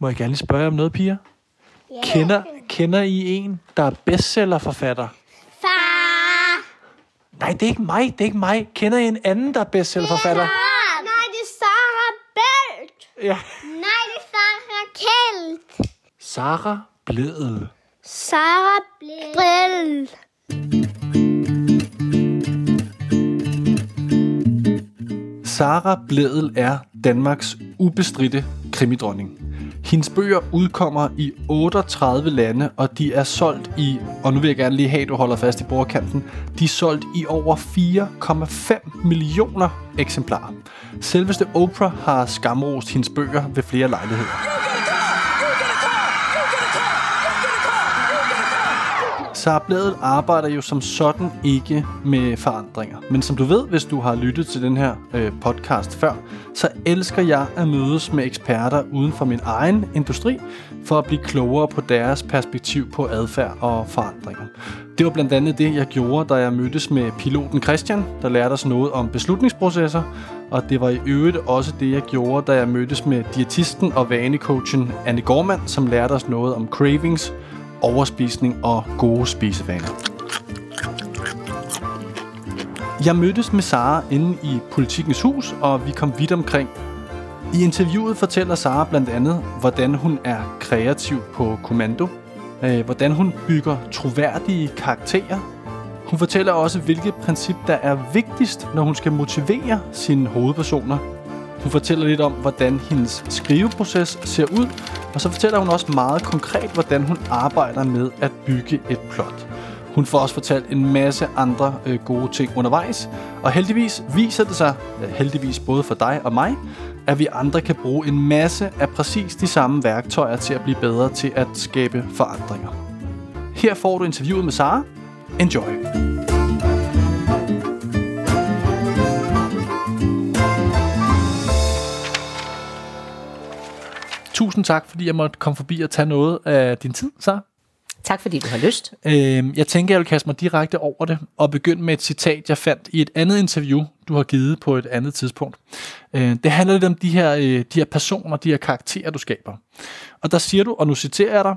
Må jeg gerne lige spørge om noget, piger? Kender, kender I en, der er bestsellerforfatter? Far! Nej, det er ikke mig, det er ikke mig. Kender I en anden, der er bestsellerforfatter? Nej, det er Sarah Belt. Ja. Nej, det er Sarah Kelt. Sara Bledel. Sarah Belt. Sara Bledel er Danmarks ubestridte krimidronning. Hendes bøger udkommer i 38 lande, og de er solgt i, og nu vil jeg gerne lige have, at du holder fast i bordkanten, de er solgt i over 4,5 millioner eksemplarer. Selveste Oprah har skamrost hendes bøger ved flere lejligheder. Sara Bledel arbejder jo som sådan ikke med forandringer. Men som du ved, hvis du har lyttet til den her øh, podcast før, så elsker jeg at mødes med eksperter uden for min egen industri, for at blive klogere på deres perspektiv på adfærd og forandringer. Det var blandt andet det, jeg gjorde, da jeg mødtes med piloten Christian, der lærte os noget om beslutningsprocesser, og det var i øvrigt også det, jeg gjorde, da jeg mødtes med diætisten og vanecoachen Anne Gormand, som lærte os noget om cravings, overspisning og gode spisevaner. Jeg mødtes med Sara inde i Politikens Hus, og vi kom vidt omkring. I interviewet fortæller Sara blandt andet, hvordan hun er kreativ på kommando, øh, hvordan hun bygger troværdige karakterer. Hun fortæller også, hvilket princip der er vigtigst, når hun skal motivere sine hovedpersoner. Hun fortæller lidt om, hvordan hendes skriveproces ser ud, og så fortæller hun også meget konkret, hvordan hun arbejder med at bygge et plot. Hun får også fortalt en masse andre øh, gode ting undervejs, og heldigvis viser det sig, heldigvis både for dig og mig, at vi andre kan bruge en masse af præcis de samme værktøjer til at blive bedre til at skabe forandringer. Her får du interviewet med Sara. Enjoy! Tusind tak, fordi jeg måtte komme forbi og tage noget af din tid, Sara. Tak fordi du har lyst. Øhm, jeg tænker, jeg vil kaste mig direkte over det og begynde med et citat, jeg fandt i et andet interview, du har givet på et andet tidspunkt. Øh, det handler lidt om de her, øh, de her personer, de her karakterer, du skaber. Og der siger du, og nu citerer jeg dig,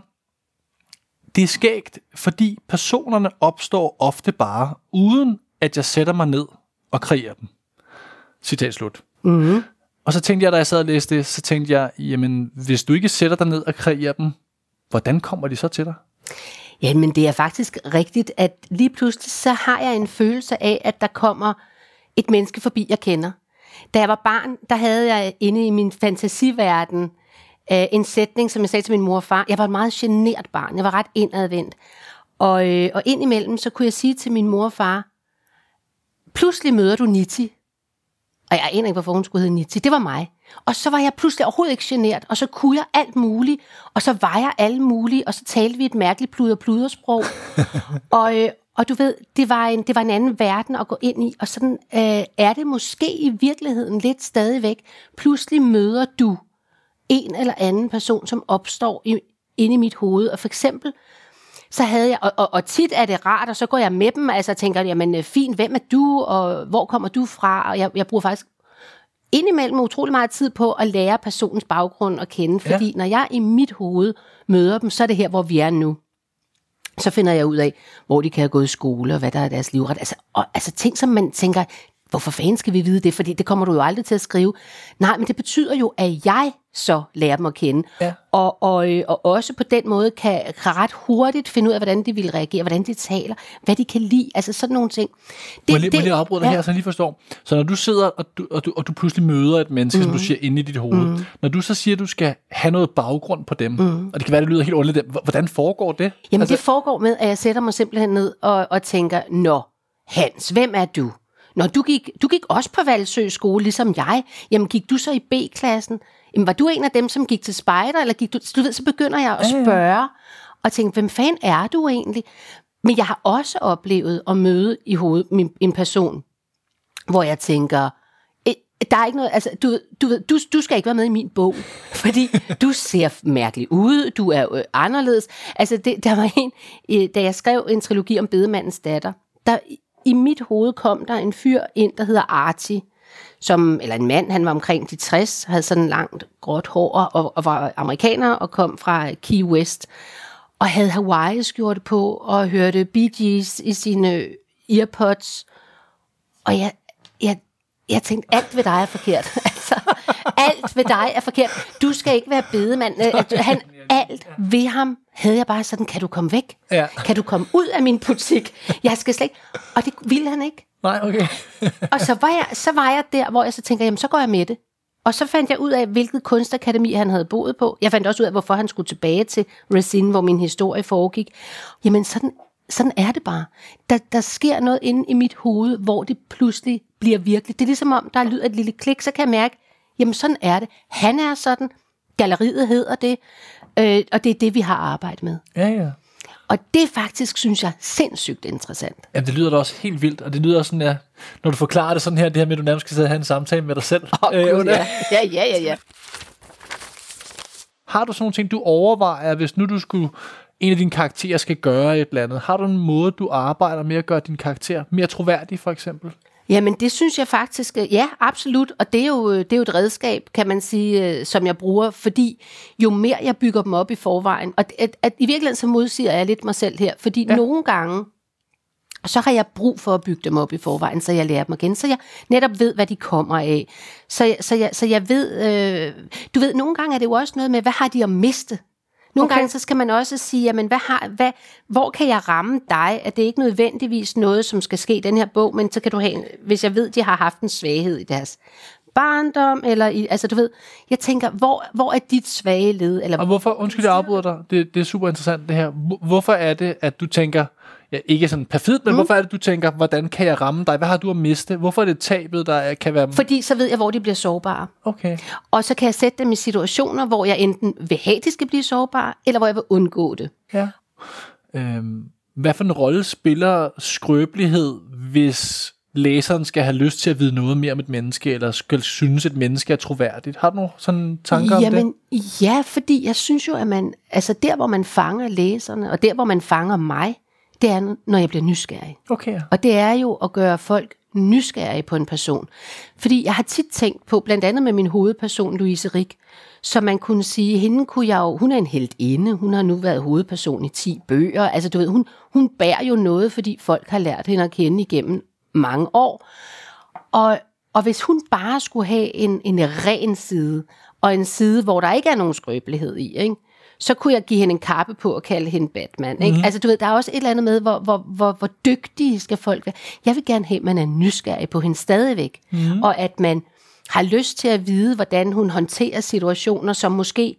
det er skægt, fordi personerne opstår ofte bare, uden at jeg sætter mig ned og kreerer dem. Citat slut. Mm-hmm. Og så tænkte jeg, da jeg sad og læste det, så tænkte jeg, jamen, hvis du ikke sætter dig ned og kreerer dem, hvordan kommer de så til dig? Jamen, det er faktisk rigtigt, at lige pludselig så har jeg en følelse af, at der kommer et menneske forbi, jeg kender. Da jeg var barn, der havde jeg inde i min fantasiverden øh, en sætning, som jeg sagde til min mor og far. Jeg var et meget genert barn. Jeg var ret indadvendt. Og, øh, og indimellem, så kunne jeg sige til min mor og far, pludselig møder du Niti. Og jeg aner ikke, hvorfor hun skulle hedde Niti. Det var mig. Og så var jeg pludselig overhovedet ikke genert, og så kunne jeg alt muligt, og så var jeg alt muligt, og så talte vi et mærkeligt pluder pludersprog. og, øh, og du ved, det var, en, det var en anden verden at gå ind i, og sådan øh, er det måske i virkeligheden lidt stadigvæk. Pludselig møder du en eller anden person, som opstår i, inde i mit hoved, og for eksempel, så havde jeg, og, og, og tit er det rart, og så går jeg med dem, altså tænker, jamen øh, fint, hvem er du, og hvor kommer du fra, og jeg, jeg bruger faktisk indimellem utrolig meget tid på at lære personens baggrund at kende, fordi ja. når jeg i mit hoved møder dem, så er det her, hvor vi er nu. Så finder jeg ud af, hvor de kan have gået i skole, og hvad der er deres livret. Altså, og, altså ting, som man tænker, hvorfor fanden skal vi vide det? Fordi det kommer du jo aldrig til at skrive. Nej, men det betyder jo, at jeg så lærer dem at kende. Ja. Og, og, øh, og også på den måde kan, ret hurtigt finde ud af, hvordan de vil reagere, hvordan de taler, hvad de kan lide, altså sådan nogle ting. Det, må jeg lige, må jeg lige afbryde dig ja. her, så jeg lige forstår. Så når du sidder, og du, og du, og du pludselig møder et menneske, mm. som du siger, inde i dit hoved, mm. når du så siger, at du skal have noget baggrund på dem, mm. og det kan være, det lyder helt underligt, hvordan foregår det? Jamen altså, det foregår med, at jeg sætter mig simpelthen ned og, og tænker, Nå, Hans, hvem er du? Når du gik, du gik også på Valsø skole, ligesom jeg. Jamen, gik du så i B-klassen? Jamen, var du en af dem, som gik til spejder, eller gik du... Du ved, så begynder jeg at spørge, og tænke, hvem fanden er du egentlig? Men jeg har også oplevet at møde i hovedet min, en person, hvor jeg tænker, "Eh, der er ikke noget, altså, du, du, du, du skal ikke være med i min bog, fordi du ser mærkelig ud, du er øh, anderledes. Altså, det, der var en, øh, da jeg skrev en trilogi om bedemandens datter, der i mit hoved kom der en fyr ind, der hedder Arti, som, eller en mand, han var omkring de 60, havde sådan langt gråt hår og, og var amerikaner og kom fra Key West og havde Hawaii-skjorte på og hørte Bee Gees i sine earpods. Og jeg, jeg, jeg tænkte, alt ved dig er forkert alt ved dig er forkert. Du skal ikke være bedemand. Han, alt ved ham havde jeg bare sådan, kan du komme væk? Ja. Kan du komme ud af min butik? Jeg skal slet ikke. Og det ville han ikke. Nej, okay. Og så var, jeg, så var jeg der, hvor jeg så tænker, jamen så går jeg med det. Og så fandt jeg ud af, hvilket kunstakademi han havde boet på. Jeg fandt også ud af, hvorfor han skulle tilbage til Racine, hvor min historie foregik. Jamen sådan, sådan er det bare. Der, der sker noget inde i mit hoved, hvor det pludselig bliver virkelig. Det er ligesom om, der lyder et lille klik, så kan jeg mærke, jamen sådan er det. Han er sådan, galleriet hedder det, øh, og det er det, vi har arbejdet med. Ja, ja. Og det faktisk, synes jeg, sindssygt interessant. Jamen, det lyder da også helt vildt, og det lyder også sådan, ja, når du forklarer det sådan her, det her med, at du nærmest skal sidde og have en samtale med dig selv. Oh, øh, under- ja. ja, ja, ja, ja. Har du sådan nogle ting, du overvejer, hvis nu du skulle, en af dine karakterer skal gøre et eller andet? Har du en måde, du arbejder med at gøre din karakter mere troværdig, for eksempel? Jamen, det synes jeg faktisk, øh, ja, absolut. Og det er jo, det er jo et redskab, kan man sige, øh, som jeg bruger, fordi jo mere jeg bygger dem op i forvejen, og at, at i virkeligheden så modsiger jeg lidt mig selv her, fordi ja. nogle gange, så har jeg brug for at bygge dem op i forvejen, så jeg lærer dem igen, så jeg netop ved, hvad de kommer af. Så, jeg- så, jeg, så jeg ved, øh, du ved, nogle gange er det jo også noget med, hvad har de at miste? Nogle okay. Gange så skal man også sige, jamen, hvad har, hvad, hvor kan jeg ramme dig? At det ikke nødvendigvis noget, som skal ske i den her bog, men så kan du have, en, hvis jeg ved, de har haft en svaghed i deres barndom, eller i, altså du ved, jeg tænker, hvor, hvor er dit svage led? Eller, Og hvorfor, undskyld, jeg afbryder dig, det, det er super interessant det her. Hvor- Hvorfor er det, at du tænker, ja, ikke sådan perfidt, men mm. hvorfor er det, du tænker, hvordan kan jeg ramme dig? Hvad har du at miste? Hvorfor er det tabet, der er- kan være... fordi så ved jeg, hvor de bliver sårbare. Okay. Og så kan jeg sætte dem i situationer, hvor jeg enten vil have, at de skal blive sårbare, eller hvor jeg vil undgå det. Ja. Øhm, hvad for en rolle spiller skrøbelighed, hvis læseren skal have lyst til at vide noget mere om et menneske, eller skal synes, et menneske er troværdigt? Har du nogle sådan tanker om det? Jamen, ja, fordi jeg synes jo, at man, altså der, hvor man fanger læserne, og der, hvor man fanger mig, det er, når jeg bliver nysgerrig. Okay. Og det er jo at gøre folk nysgerrige på en person. Fordi jeg har tit tænkt på, blandt andet med min hovedperson, Louise Rik, så man kunne sige, hende kunne jeg jo, hun er en heldinde, hun har nu været hovedperson i 10 bøger, altså du ved, hun, hun bærer jo noget, fordi folk har lært hende at kende igennem mange år. Og, og hvis hun bare skulle have en, en ren side, og en side, hvor der ikke er nogen skrøbelighed i, ikke? Så kunne jeg give hende en kappe på og kalde hende Batman. Ikke? Mm. Altså du ved, der er også et eller andet med, hvor, hvor, hvor, hvor dygtige skal folk være. Jeg vil gerne have, at man er nysgerrig på hende stadigvæk, mm. og at man har lyst til at vide, hvordan hun håndterer situationer, som måske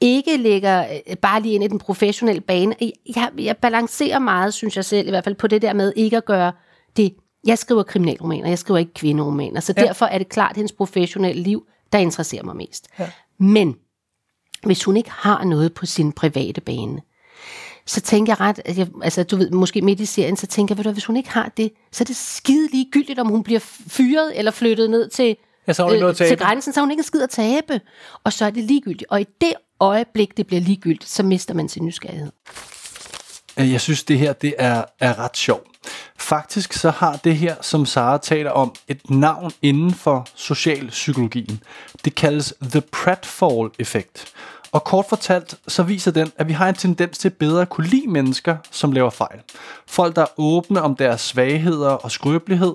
ikke ligger øh, bare lige ind i den professionelle bane. Jeg, jeg balancerer meget, synes jeg selv, i hvert fald på det der med ikke at gøre det. Jeg skriver kriminalromaner, jeg skriver ikke kvinderomaner, så ja. derfor er det klart hendes professionelle liv, der interesserer mig mest. Ja. Men hvis hun ikke har noget på sin private bane, så tænker jeg ret, at jeg, altså du ved, måske midt i serien, så tænker jeg, ved du, hvis hun ikke har det, så er det skide ligegyldigt, om hun bliver fyret eller flyttet ned til, Ja, så noget at til grænsen, så har hun ikke en skid at tabe. Og så er det ligegyldigt. Og i det øjeblik, det bliver ligegyldigt, så mister man sin nysgerrighed. Jeg synes, det her det er, er ret sjovt. Faktisk så har det her, som Sara taler om, et navn inden for socialpsykologien. Det kaldes The Pratfall-effekt. Og kort fortalt, så viser den, at vi har en tendens til bedre at kunne lide mennesker, som laver fejl. Folk, der er åbne om deres svagheder og skrøbelighed,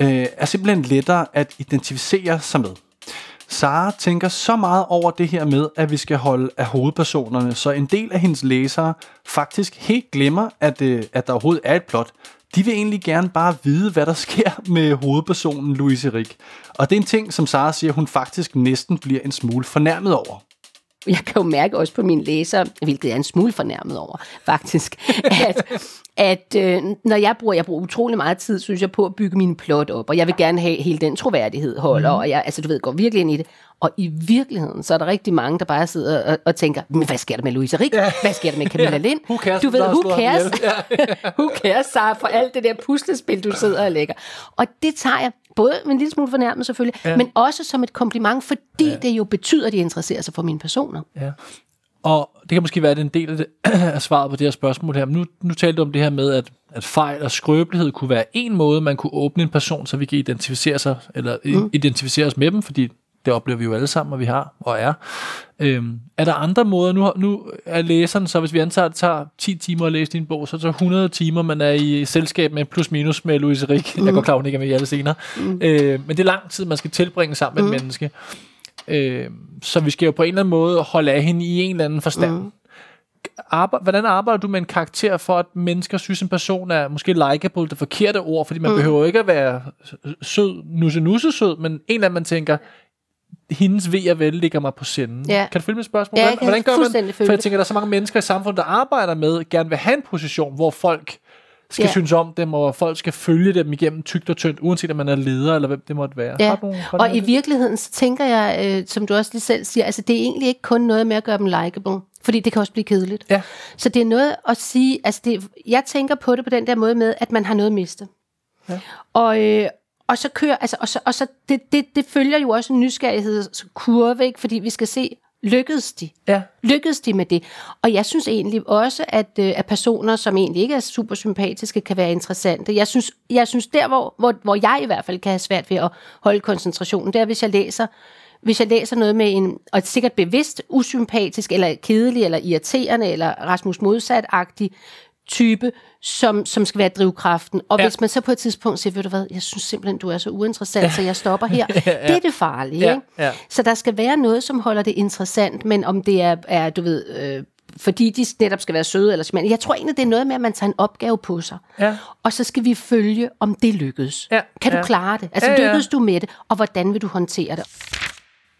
øh, er simpelthen lettere at identificere sig med. Sara tænker så meget over det her med, at vi skal holde af hovedpersonerne, så en del af hendes læsere faktisk helt glemmer, at, øh, at der overhovedet er et plot. De vil egentlig gerne bare vide, hvad der sker med hovedpersonen Louise Rik. Og det er en ting, som Sara siger, hun faktisk næsten bliver en smule fornærmet over jeg kan jo mærke også på mine læsere, hvilket jeg er en smule fornærmet over, faktisk, at, at øh, når jeg bruger, jeg bruger utrolig meget tid, synes jeg, på at bygge min plot op, og jeg vil gerne have hele den troværdighed holder, mm. og jeg, altså du ved, går virkelig ind i det. Og i virkeligheden, så er der rigtig mange, der bare sidder og, og tænker, men hvad sker der med Louise Rik? Ja. Hvad sker der med Camilla Ja. Lind? Who cares, Du ved, who cares? who cares, Sara, for alt det der puslespil, du sidder og lægger. Og det tager jeg både med en lille smule fornærmet selvfølgelig, ja. men også som et kompliment, fordi ja. det jo betyder, at de interesserer sig for mine personer. Ja. Og det kan måske være, at en del af, det, af svaret på det her spørgsmål her. Men nu, nu talte du om det her med, at, at fejl og skrøbelighed kunne være en måde, man kunne åbne en person, så vi kan identificere sig, eller mm. identificere os med dem, fordi det oplever vi jo alle sammen, og vi har og er. Øhm, er der andre måder? Nu, nu er læseren, så hvis vi antager, at det tager 10 timer at læse din bog, så er så 100 timer, man er i selskab med plus minus med Louise Rik. Mm. Jeg går klar, hun ikke er med i alle scener. Mm. Øh, men det er lang tid, man skal tilbringe sammen med mm. et menneske. Øh, så vi skal jo på en eller anden måde holde af hende i en eller anden forstand. Mm. Arbejde, hvordan arbejder du med en karakter for, at mennesker synes, en person er måske likeable, det forkerte ord, fordi man mm. behøver ikke at være sød, nusse nusse sød, men en eller anden, man tænker, hendes ved og vel ligger mig på senden. Ja. Kan du følge mit spørgsmål? Ja, jeg Hvordan- kan hvordan gør man? For jeg det. tænker, der er så mange mennesker i samfundet, der arbejder med, gerne vil have en position, hvor folk skal Ja. synes om dem, og folk skal følge dem igennem tygt og tyndt, uanset om man er leder, eller hvem det måtte være. Ja, nogle- og i virkeligheden, så tænker jeg, øh, som du også lige selv siger, altså det er egentlig ikke kun noget med at gøre dem likeable, fordi det kan også blive kedeligt. Ja. Så det er noget at sige, altså det, jeg tænker på det på den der måde med, at man har noget at miste. Ja. Og, øh, og så kører, altså, og så, og så det, det, det følger jo også en nysgerrighedskurve, ikke? fordi vi skal se, lykkedes de? Ja. Lykkedes de med det? Og jeg synes egentlig også, at, øh, at personer, som egentlig ikke er super sympatiske, kan være interessante. Jeg synes, jeg synes der, hvor, hvor, hvor jeg i hvert fald kan have svært ved at holde koncentrationen, det er, hvis jeg læser hvis jeg læser noget med en, og et sikkert bevidst usympatisk, eller kedelig, eller irriterende, eller Rasmus Modsat-agtig type, som, som skal være drivkraften. Og ja. Ja. hvis man så på et tidspunkt siger, ved du hvad, jeg synes simpelthen, du er så uinteressant, så jeg stopper her. Det er det farlige. Ja, Ikke? ja. Så der skal være noget, som holder det interessant, men om det er, er du ved, øh, fordi de netop skal være søde eller smarte. Jeg tror egentlig, det er noget med, at man tager en opgave på sig. Ja. Og så skal vi følge, om det lykkes. Ja, Kan du ja. klare det? Altså, Ja, ja. lykkes du med det? Og hvordan vil du håndtere det?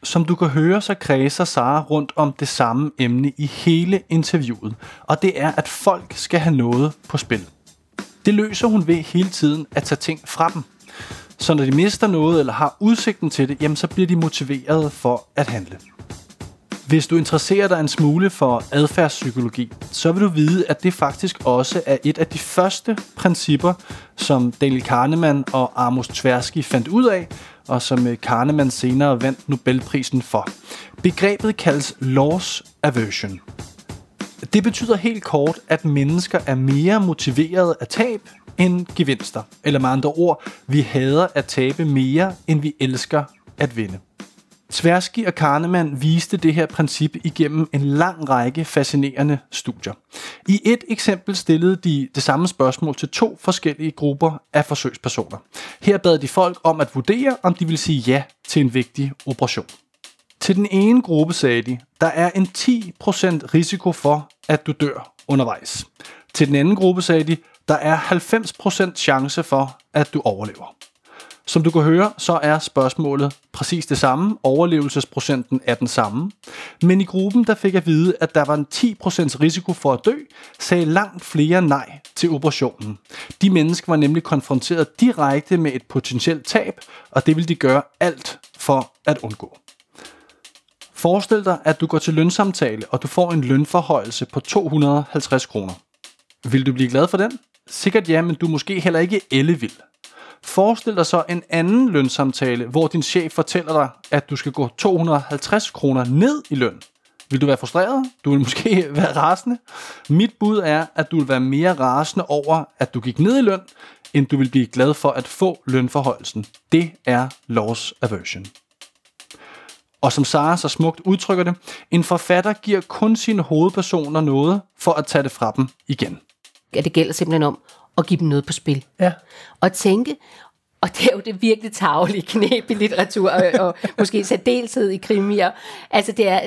Som du kan høre, så kredser Sara rundt om det samme emne i hele interviewet, og det er, at folk skal have noget på spil. Det løser hun ved hele tiden at tage ting fra dem. Så når de mister noget eller har udsigten til det, jamen så bliver de motiveret for at handle. Hvis du interesserer dig en smule for adfærdspsykologi, så vil du vide, at det faktisk også er et af de første principper, som Daniel Kahneman og Amos Tversky fandt ud af, og som øh, Kahneman senere vandt Nobelprisen for. Begrebet kaldes loss aversion. Det betyder helt kort, at mennesker er mere motiveret af tab end gevinster. Eller med andre ord, vi hader at tabe mere, end vi elsker at vinde. Tversky og Kahneman viste det her princip igennem en lang række fascinerende studier. I et eksempel stillede de det samme spørgsmål til to forskellige grupper af forsøgspersoner. Her bad de folk om at vurdere, om de ville sige ja til en vigtig operation. Til den ene gruppe sagde de, der er en 10% risiko for, at du dør undervejs. Til den anden gruppe sagde de, der er 90% chance for, at du overlever. Som du kan høre, så er spørgsmålet præcis det samme. Overlevelsesprocenten er den samme. Men i gruppen, der fik jeg at vide, at der var en 10% risiko for at dø, sagde langt flere nej til operationen. De mennesker var nemlig konfronteret direkte med et potentielt tab, og det ville de gøre alt for at undgå. Forestil dig, at du går til lønsamtale, og du får en lønforhøjelse på 250 kroner. Vil du blive glad for den? Sikkert ja, men du er måske heller ikke ellevild. Forestil dig så en anden lønsamtale, hvor din chef fortæller dig, at du skal gå 250 kroner ned i løn. Vil du være frustreret? Du vil måske være rasende. Mit bud er, at du vil være mere rasende over, at du gik ned i løn, end du vil blive glad for at få lønforhøjelsen. Det er loss aversion. Og som Sara så smukt udtrykker det, en forfatter giver kun sine hovedpersoner noget for at tage det fra dem igen. Ja, det gælder simpelthen om at give dem noget på spil. Ja. Og tænke, og det er jo det virkelig tavlige knæb i litteratur, og, og måske særdeleshed i krimier. Altså det er,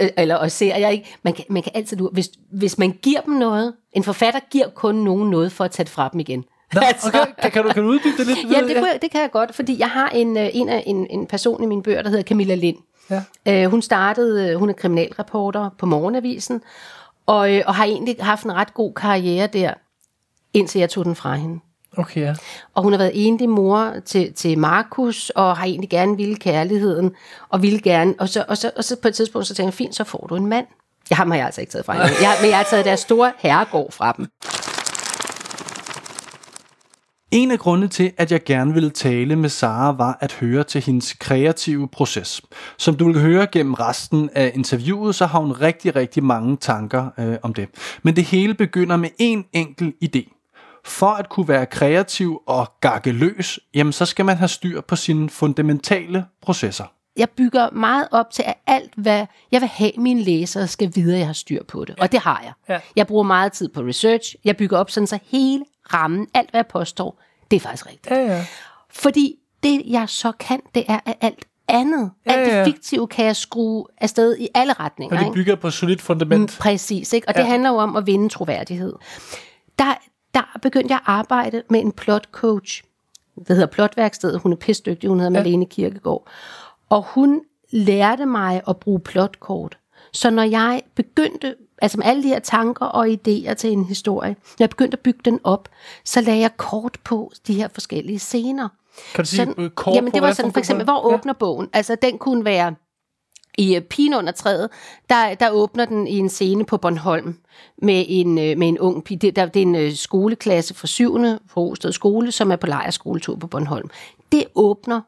øh, eller og serier, ikke? Man kan, man kan altid lure, hvis, hvis man giver dem noget, en forfatter giver kun nogen noget for at tage det fra dem igen. Nå, okay. kan, kan, du, kan du uddybe det lidt? Ja, det, kunne jeg, det kan jeg godt, fordi jeg har en, øh, en, en, en person i mine bøger, der hedder Camilla Lind. Ja. Øh, hun startede, øh, hun er kriminalreporter på Morgenavisen, og, og har egentlig haft en ret god karriere der, indtil jeg tog den fra hende. Okay, ja. Og hun har været enlig mor til, til Markus, og har egentlig gerne ville kærligheden, og ville gerne, og så, og så, og så på et tidspunkt, så tænkte jeg, fint, så får du en mand. Jeg har mig altså ikke taget fra hende. Jeg, men jeg har taget deres store herregård fra dem. En af grundene til, at jeg gerne ville tale med Sara, var at høre til hendes kreative proces. Som du vil høre gennem resten af interviewet, så har hun rigtig, rigtig mange tanker øh, om det. Men det hele begynder med en enkel idé. For at kunne være kreativ og gakke løs, jamen så skal man have styr på sine fundamentale processer. Jeg bygger meget op til, at alt, hvad jeg vil have, mine læsere skal vide, at jeg har styr på det. Og det har jeg. Ja. Jeg bruger meget tid på research. Jeg bygger op sådan, så hele rammen, alt hvad jeg påstår, det er faktisk rigtigt. Ja, ja. Fordi det, jeg så kan, det er, at alt andet, Ja, alt ja. det fiktive, kan jeg skrue afsted i alle retninger. Og det ikke? bygger på et solidt fundament. Mm, Præcis, ikke? og det Ja. handler jo om at vinde troværdighed. Der, der begyndte jeg at arbejde med en plot coach. Det hedder Plotværkstedet. Hun er pisdygtig. Hun hedder ja. Malene Kirkegaard. Og hun lærte mig at bruge plotkort. Så når jeg begyndte, altså med alle de her tanker og idéer til en historie, når jeg begyndte at bygge den op, så lagde jeg kort på de her forskellige scener. Kan du sige øh, kort jamen det var sådan, for eksempel, hvor åbner bogen? Altså den kunne være i øh, Pigen under træet, der, der åbner den i en scene på Bornholm med en, øh, med en ung pige. Det, der, det er en øh, skoleklasse fra 7. på Rosted Skole, som er på lejerskoletur på Bornholm. Det åbner,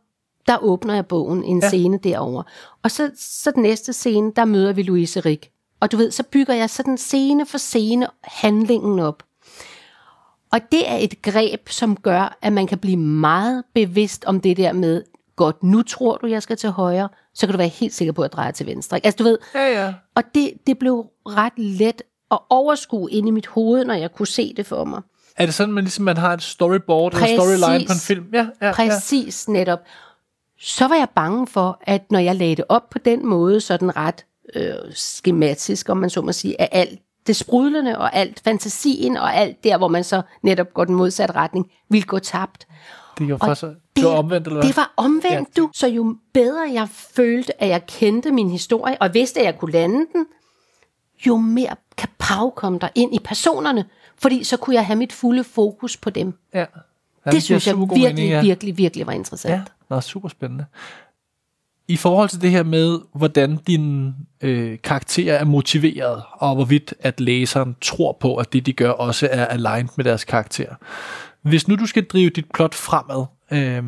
der åbner jeg bogen en ja. scene derover. Og så, så den næste scene, der møder vi Louise Rik. Og du ved, så bygger jeg sådan scene for scene handlingen op. Og det er et greb, som gør, at man kan blive meget bevidst om det der med, godt, nu tror du, jeg skal til højre, så kan du være helt sikker på, at jeg drejer til venstre. ikke? Altså du ved, Ja, ja. og det, det blev ret let at overskue ind i mit hoved, når jeg kunne se det for mig. Er det sådan, man ligesom man har et storyboard eller Præcis. storyline på en film? Ja, ja, ja. Præcis netop. Så var jeg bange for, at når jeg lagde det op på den måde, sådan ret øh, skematisk, om man så må sige, at alt det sprudlende og alt fantasien og alt der, hvor man så netop går den modsatte retning, ville gå tabt. Det var, faktisk, det var omvendt, eller hvad? Det var omvendt, Ja. du. Så jo bedre jeg følte, at jeg kendte min historie, og vidste, at jeg kunne lande den, jo mere kapav kom der ind i personerne, fordi så kunne jeg have mit fulde fokus på dem. Ja. ja det giver synes jeg virkelig, mening, ja. virkelig, virkelig var interessant. Ja, nå, super spændende. I forhold til det her med, hvordan din øh, karakter er motiveret, og hvorvidt at læseren tror på, at det, de gør, også er aligned med deres karakter. Hvis nu du skal drive dit plot fremad, øh,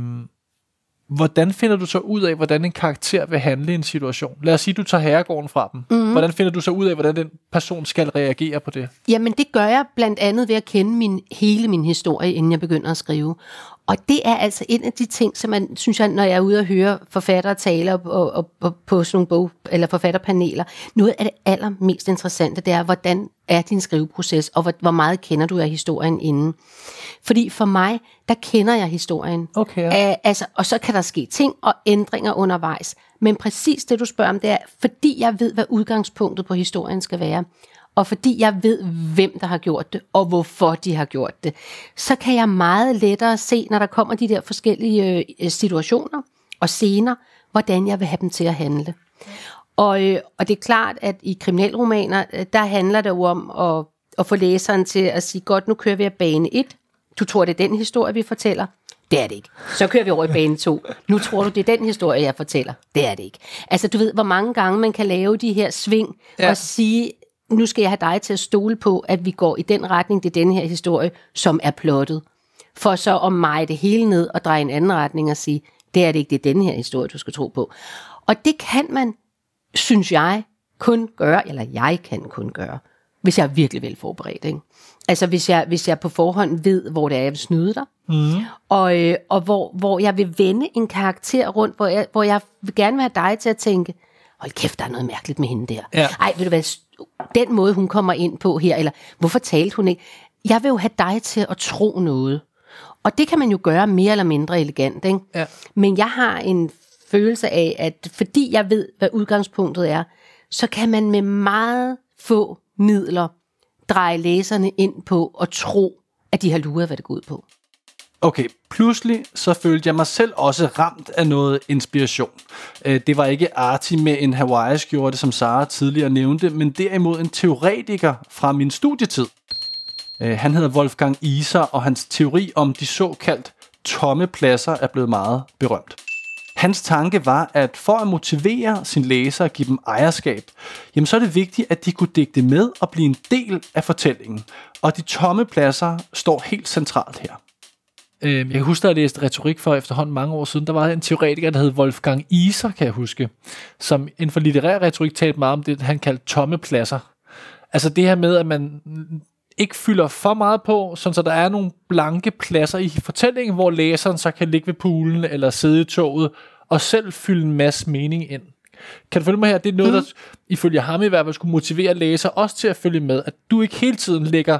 hvordan finder du så ud af, hvordan en karakter vil handle i en situation? Lad os sige, du tager herregården fra dem. Mhm. Mm-hmm. Hvordan finder du så ud af, hvordan den person skal reagere på det? Jamen det gør jeg blandt andet ved at kende min, hele min historie, inden jeg begynder at skrive. Og det er altså en af de ting, som man, synes jeg, når jeg er ude og høre forfattere tale og, og, og, og på sådan nogle bog, eller forfatterpaneler, noget af det allermest interessante, det er, hvordan er din skriveproces, og hvor, hvor meget kender du af historien inden. Fordi for mig, der kender jeg historien. Okay, ja. Æ, altså, og så kan der ske ting og ændringer undervejs. Men præcis det, du spørger om, det er, fordi jeg ved, hvad udgangspunktet på historien skal være, og fordi jeg ved, hvem der har gjort det, og hvorfor de har gjort det, så kan jeg meget lettere se, når der kommer de der forskellige øh, situationer og scener, hvordan jeg vil have dem til at handle. Og, øh, og det er klart, at i kriminalromaner, øh, der handler det jo om at, at få læseren til at sige, godt, nu kører vi af bane 1. Du tror, det er den historie, vi fortæller? Det er det ikke. Så kører vi over i bane 2. Nu tror du, det er den historie, jeg fortæller? Det er det ikke. Altså, du ved, hvor mange gange man kan lave de her sving Ja. ja. og sige, nu skal jeg have dig til at stole på, at vi går i den retning, det er den her historie, som er plottet. For så om mig det hele ned og dreje en anden retning og sige, det er det ikke, det er den her historie, du skal tro på. Og det kan man, synes jeg, kun gøre, eller jeg kan kun gøre, hvis jeg er virkelig vel forberedt. Ikke? Altså hvis jeg, hvis jeg på forhånd ved, hvor det er, jeg vil snyde dig, mm. og, øh, og hvor, hvor jeg vil vende en karakter rundt, hvor jeg, hvor jeg vil gerne vil have dig til at tænke, hold kæft, der er noget mærkeligt med hende der. Ja. Ej, ved du hvad, den måde, hun kommer ind på her, eller hvorfor talte hun ikke? Jeg vil jo have dig til at tro noget. Og det kan man jo gøre mere eller mindre elegant, ikke? Ja. Men jeg har en følelse af, at fordi jeg ved, hvad udgangspunktet er, så kan man med meget få midler dreje læserne ind på at tro, at de har luret, hvad det går ud på. Okay, pludselig så følte jeg mig selv også ramt af noget inspiration. Øh, det var ikke Arti med en Hawaii-skjorte, som Sara tidligere nævnte, men derimod en teoretiker fra min studietid. Øh, han hedder Wolfgang Iser, og hans teori om de såkaldt tomme pladser er blevet meget berømt. Hans tanke var, at for at motivere sin læser og give dem ejerskab, jamen så er det vigtigt, at de kunne digte med og blive en del af fortællingen. Og de tomme pladser står helt centralt her. Øh, jeg kan huske, at jeg læste retorik for efterhånden mange år siden. Der var en teoretiker, der hed Wolfgang Iser, kan jeg huske, som inden for litterær retorik talte meget om det, han kaldte tomme pladser. Altså det her med, at man ikke fylder for meget på, sådan så der er nogle blanke pladser i fortællingen, hvor læseren så kan ligge ved poolen eller sidde i toget og selv fylde en masse mening ind. Kan du følge mig her? Det er noget, mm. der ifølge ham i hvert fald skulle motivere læser også til at følge med, at du ikke hele tiden lægger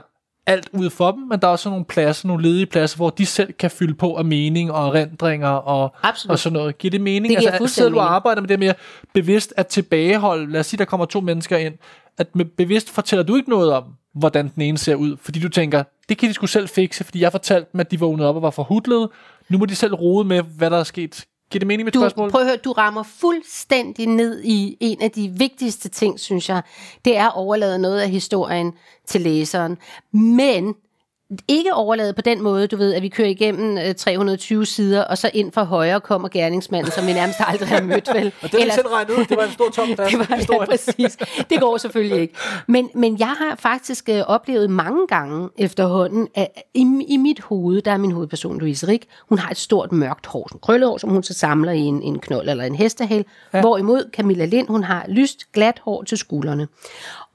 alt ud for dem, men der er også nogle pladser, nogle ledige pladser, hvor de selv kan fylde på af mening og erindringer og, Absolut. og sådan noget. Giver det mening? Det giver altså, sidder du og arbejder med det mere bevidst at tilbageholde, lad os sige, der kommer to mennesker ind, at med bevidst fortæller du ikke noget om, hvordan den ene ser ud, fordi du tænker, det kan de skulle selv fikse, fordi jeg fortalte dem, at de vågnede op og var forhudlede. Nu må de selv rode med, hvad der er sket. Giver det mening med Du, spørgsmål? prøv at høre, du rammer fuldstændig ned i en af de vigtigste ting, synes jeg. Det er at overlade noget af historien til læseren. Men ikke overladet på den måde, du ved, at vi kører igennem øh, 320 sider, og så ind fra højre kommer gerningsmanden, som vi nærmest aldrig har mødt, vel? Og det har jeg selv regnet ud. Det var en stor tom plads. det var ja, præcis. Det går selvfølgelig ikke. Men, men jeg har faktisk øh, oplevet mange gange efterhånden, at i, i mit hoved, der er min hovedperson Louise Rik, hun har et stort mørkt hår, sådan krøllet hår, som hun så samler i en, en knold eller en hestehæl. Ja. Hvorimod Camilla Lind, hun har lyst, glat hår til skuldrene.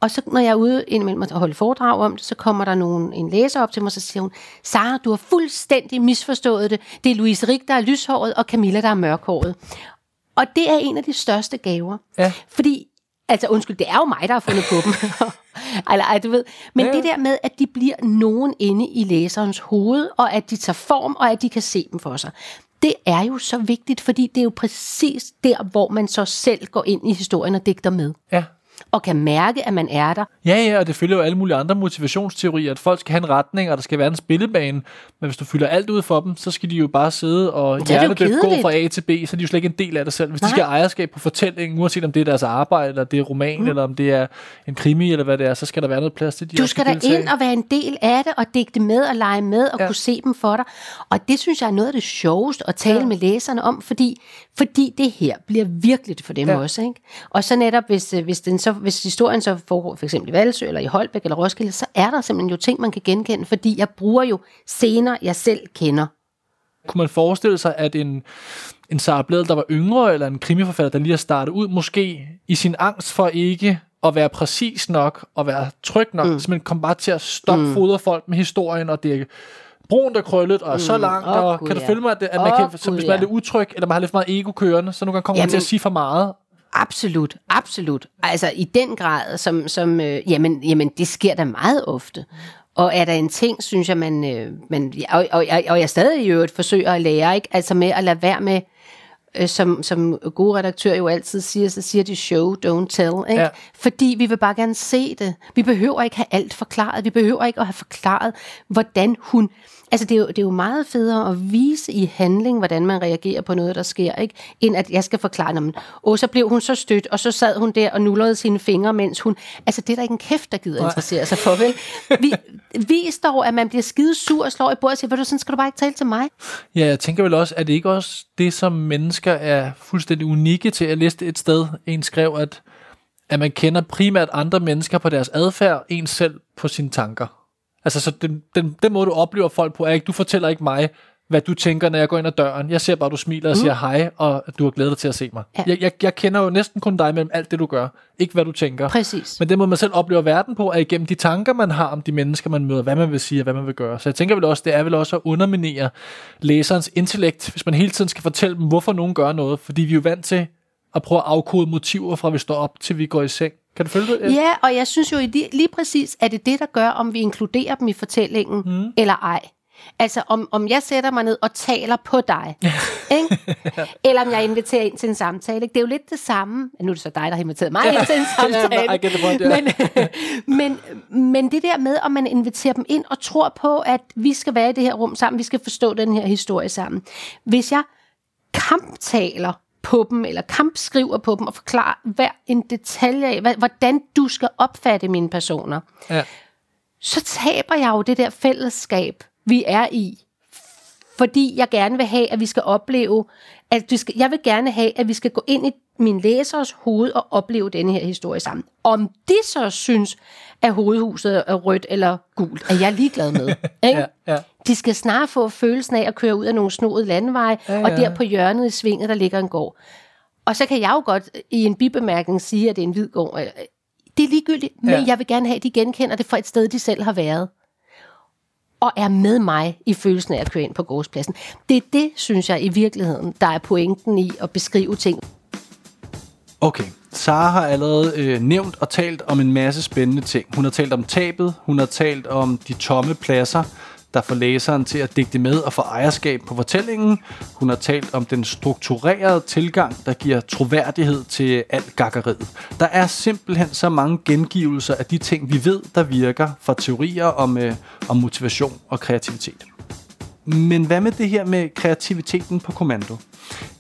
Og så når jeg er ude indimellem at holde foredrag om det, så kommer der nogen, en læser op til mig, og så siger hun, Sara, du har fuldstændig misforstået det. Det er Louise Rik, der er lyshåret, og Camilla, der er mørkhåret. Og det er en af de største gaver. Ja. Fordi, altså undskyld, det er jo mig, der har fundet på dem. Eller, ej, du ved. Men ja. det der med, at de bliver nogen inde i læserens hoved, og at de tager form, og at de kan se dem for sig. Det er jo så vigtigt, fordi det er jo præcis der, hvor man så selv går ind i historien og digter med. Ja. Og kan mærke, at man er der. Ja, ja, og det følger jo alle mulige andre motivationsteorier, at folk skal have en retning, og der skal være en spillebane. Men hvis du fylder alt ud for dem, så skal de jo bare sidde og er hjertedødt gå fra A til B, så er de jo slet ikke en del af det selv. Hvis Nej. de skal have ejerskab på fortællingen, uanset om det er deres arbejde, eller det er roman, mm. eller om det er en krimi, eller hvad det er, så skal der være noget plads til, de Du skal da ind og være en del af det, og digte med og lege med, og Ja. kunne se dem for dig. Og det synes jeg er noget af det sjoveste at tale Ja. med læserne om, fordi, fordi det her bliver virkelig for dem Ja. ja. også. Ikke? Og så netop, hvis, øh, hvis, den så, hvis historien så foregår for eksempel i Valsø, eller i Holbæk, eller Roskilde, så er der simpelthen jo ting, man kan genkende, fordi jeg bruger jo scener, jeg selv kender. Kunne man forestille sig, at en, en Sara Blædel, der var yngre, eller en krimiforfatter, der lige har startet ud, måske i sin angst for ikke at være præcis nok, og være tryg nok, mm. simpelthen kom bare til at stoppe mm. fodre folk med historien, og det brunt og krøllet, og mm. så langt, Åh, og Gud, kan du ja. følge mig, at, at man Åh, kan, Gud, hvis man er lidt utryg, eller man har lidt for meget ego kørende, så nogle gange kommer man til at sige for meget. Absolut, absolut. Altså i den grad, som, som øh, jamen, jamen det sker da meget ofte. Og er der en ting, synes jeg, man, øh, man og, og, og, og jeg stadig i øvrigt forsøger at lære, ikke? altså med at lade være med, øh, som, som gode redaktør jo altid siger, så siger de show, don't tell. Ikke? Ja. Fordi vi vil bare gerne se det. Vi behøver ikke have alt forklaret. Vi behøver ikke at have forklaret, hvordan hun... Altså, det er, jo, det er jo meget federe at vise i handling, hvordan man reagerer på noget, der sker, ikke? end at jeg skal forklare, men, åh, så blev hun så stødt, og så sad hun der og nullede sine fingre, mens hun... Altså, det er der ikke en kæft, der gider interessere sig for, vel? Vi, vis dog, at man bliver skide sur og slår i bordet og siger, ved du, sådan skal du bare ikke tale til mig. Ja, jeg tænker vel også, at det ikke også det, som mennesker er fuldstændig unikke til. Jeg læste et sted, en skrev, at, at man kender primært andre mennesker på deres adfærd, en selv på sine tanker. Altså, så den, den, den måde, du oplever folk på, er ikke, du fortæller ikke mig, hvad du tænker, når jeg går ind ad døren. Jeg ser bare, at du smiler og siger hej, og du har glædet dig til at se mig. Ja. Jeg, jeg, jeg kender jo næsten kun dig mellem alt det, du gør. Ikke hvad du tænker. Præcis. Men den måde, man selv oplever verden på, er igennem de tanker, man har om de mennesker, man møder, hvad man vil sige og hvad man vil gøre. Så jeg tænker vel også, det er vel også at underminere læserens intellekt, hvis man hele tiden skal fortælle dem, hvorfor nogen gør noget. Fordi vi er jo vant til at prøve at afkode motiver fra vi står op til vi går i seng. Kan du følge det? Ja, og jeg synes jo lige, lige præcis, at det er det, der gør, om vi inkluderer dem i fortællingen, mm. eller ej. Altså, om, om jeg sætter mig ned og taler på dig, ikke? eller om jeg inviterer ind til en samtale. Ikke? Det er jo lidt det samme. Nu er det så dig, der har inviteret mig ind til en samtale. The point, ja. men, men, men det der med, om man inviterer dem ind og tror på, at vi skal være i det her rum sammen, vi skal forstå den her historie sammen. Hvis jeg kamptaler på dem, eller kampskriver på dem, og forklarer hver en detalje af, hvordan du skal opfatte mine personer, Ja. så taber jeg jo det der fællesskab, vi er i. fordi jeg gerne vil have, at vi skal opleve, at vi skal, jeg vil gerne have, at vi skal gå ind i min læsers hoved og opleve denne her historie sammen. Om de så synes, at hovedhuset er rødt eller gult, er jeg ligeglad med. Ikke? Ja, ja. De skal snart få følelsen af at køre ud af nogle snoede landeveje, ja, ja. og der på hjørnet i svinget, der ligger en gård. Og så kan jeg jo godt i en bibemærkning sige, at det er en hvid gård. Øh, Det er ligegyldigt, men Ja. jeg vil gerne have, at de genkender det fra et sted, de selv har været. Og er med mig i følelsen af at køre ind på gårdspladsen. Det er det, synes jeg i virkeligheden, der er pointen i at beskrive ting. Okay, Sara har allerede øh, nævnt og talt om en masse spændende ting. Hun har talt om tabet, hun har talt om de tomme pladser, der får læseren til at digte med og få ejerskab på fortællingen. Hun har talt om den strukturerede tilgang, der giver troværdighed til alt gakkeriet. Der er simpelthen så mange gengivelser af de ting, vi ved, der virker fra teorier om, øh, om motivation og kreativitet. Men hvad med det her med kreativiteten på kommando?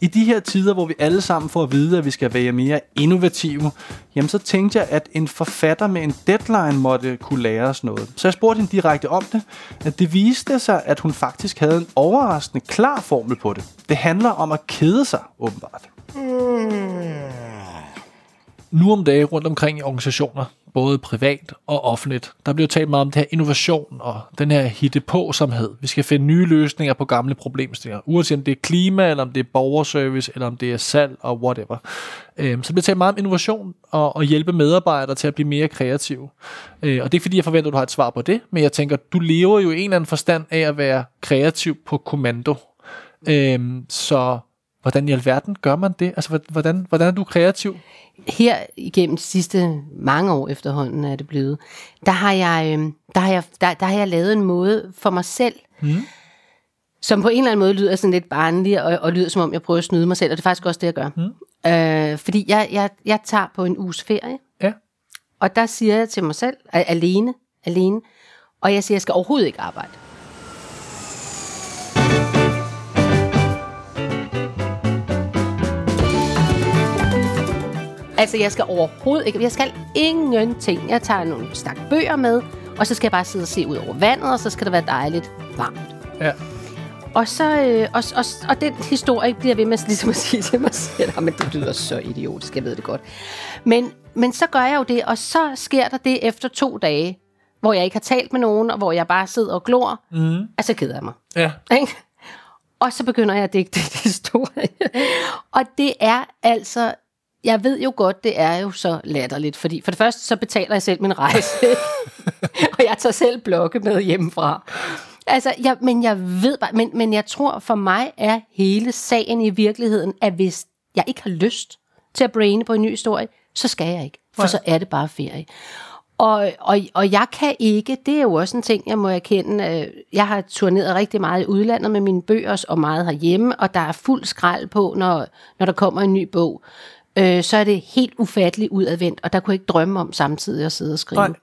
I de her tider, hvor vi alle sammen får at vide, at vi skal være mere innovative, jamen så tænkte jeg, at en forfatter med en deadline måtte kunne lære os noget. Så jeg spurgte hende direkte om det, at det viste sig, at hun faktisk havde en overraskende klar formel på det. Det handler om at kede sig, åbenbart. nu om dagen rundt omkring i organisationer, både privat og offentligt, der bliver talt meget om det her innovation og den her hittepåsomhed. Vi skal finde nye løsninger på gamle problemstillinger, uanset om det er klima, eller om det er borgerservice, eller om det er salg og whatever. Øhm, så så bliver talt meget om innovation og, og hjælpe medarbejdere til at blive mere kreative. Øh, og det er ikke fordi, jeg forventer, at du har et svar på det, men jeg tænker, du lever jo i en eller anden forstand af at være kreativ på kommando. Øhm, så hvordan i alverden gør man det? Altså, hvordan, hvordan er du kreativ? her igennem de sidste mange år efterhånden er det blevet, der har jeg, øh, der har jeg, der, der har jeg lavet en måde for mig selv, mm. som på en eller anden måde lyder sådan lidt barnlig, og, og lyder som om jeg prøver at snyde mig selv, og det er faktisk også det, jeg gør. Mm. Øh, fordi jeg, jeg, jeg tager på en uges ferie, Ja. og der siger jeg til mig selv, alene, alene, og jeg siger, jeg skal overhovedet ikke arbejde. Altså, jeg skal overhovedet ikke, jeg skal ingenting. Jeg tager nogle stak bøger med, og så skal jeg bare sidde og se ud over vandet, og så skal det være dejligt varmt. Ja. Og så øh, og, og, og den historie bliver ved med ligesom at sige til mig selv, "Ah, men det lyder så idiotisk, jeg ved det godt. Men, men så gør jeg jo det, og så sker der det efter to dage, hvor jeg ikke har talt med nogen, og hvor jeg bare sidder og glor, mm. og så keder jeg mig. Ja. Og så begynder jeg at digte en historie. og det er altså, jeg ved jo godt, det er jo så latterligt, fordi for det første så betaler jeg selv min rejse, og jeg tager selv blokke med hjemmefra. Altså, jeg, men jeg ved bare, men, men jeg tror for mig er hele sagen i virkeligheden, at hvis jeg ikke har lyst til at braine på en ny historie, så skal jeg ikke, for Nej. så er det bare ferie. Og, og, og jeg kan ikke, det er jo også en ting, jeg må erkende. øh, Jeg har turneret rigtig meget i udlandet med mine bøger, og meget herhjemme, og der er fuld skrald på, når, når der kommer en ny bog. Øh, så er det helt ufatteligt udadvendt, og der kunne jeg ikke drømme om samtidig at sidde og skrive. Nej.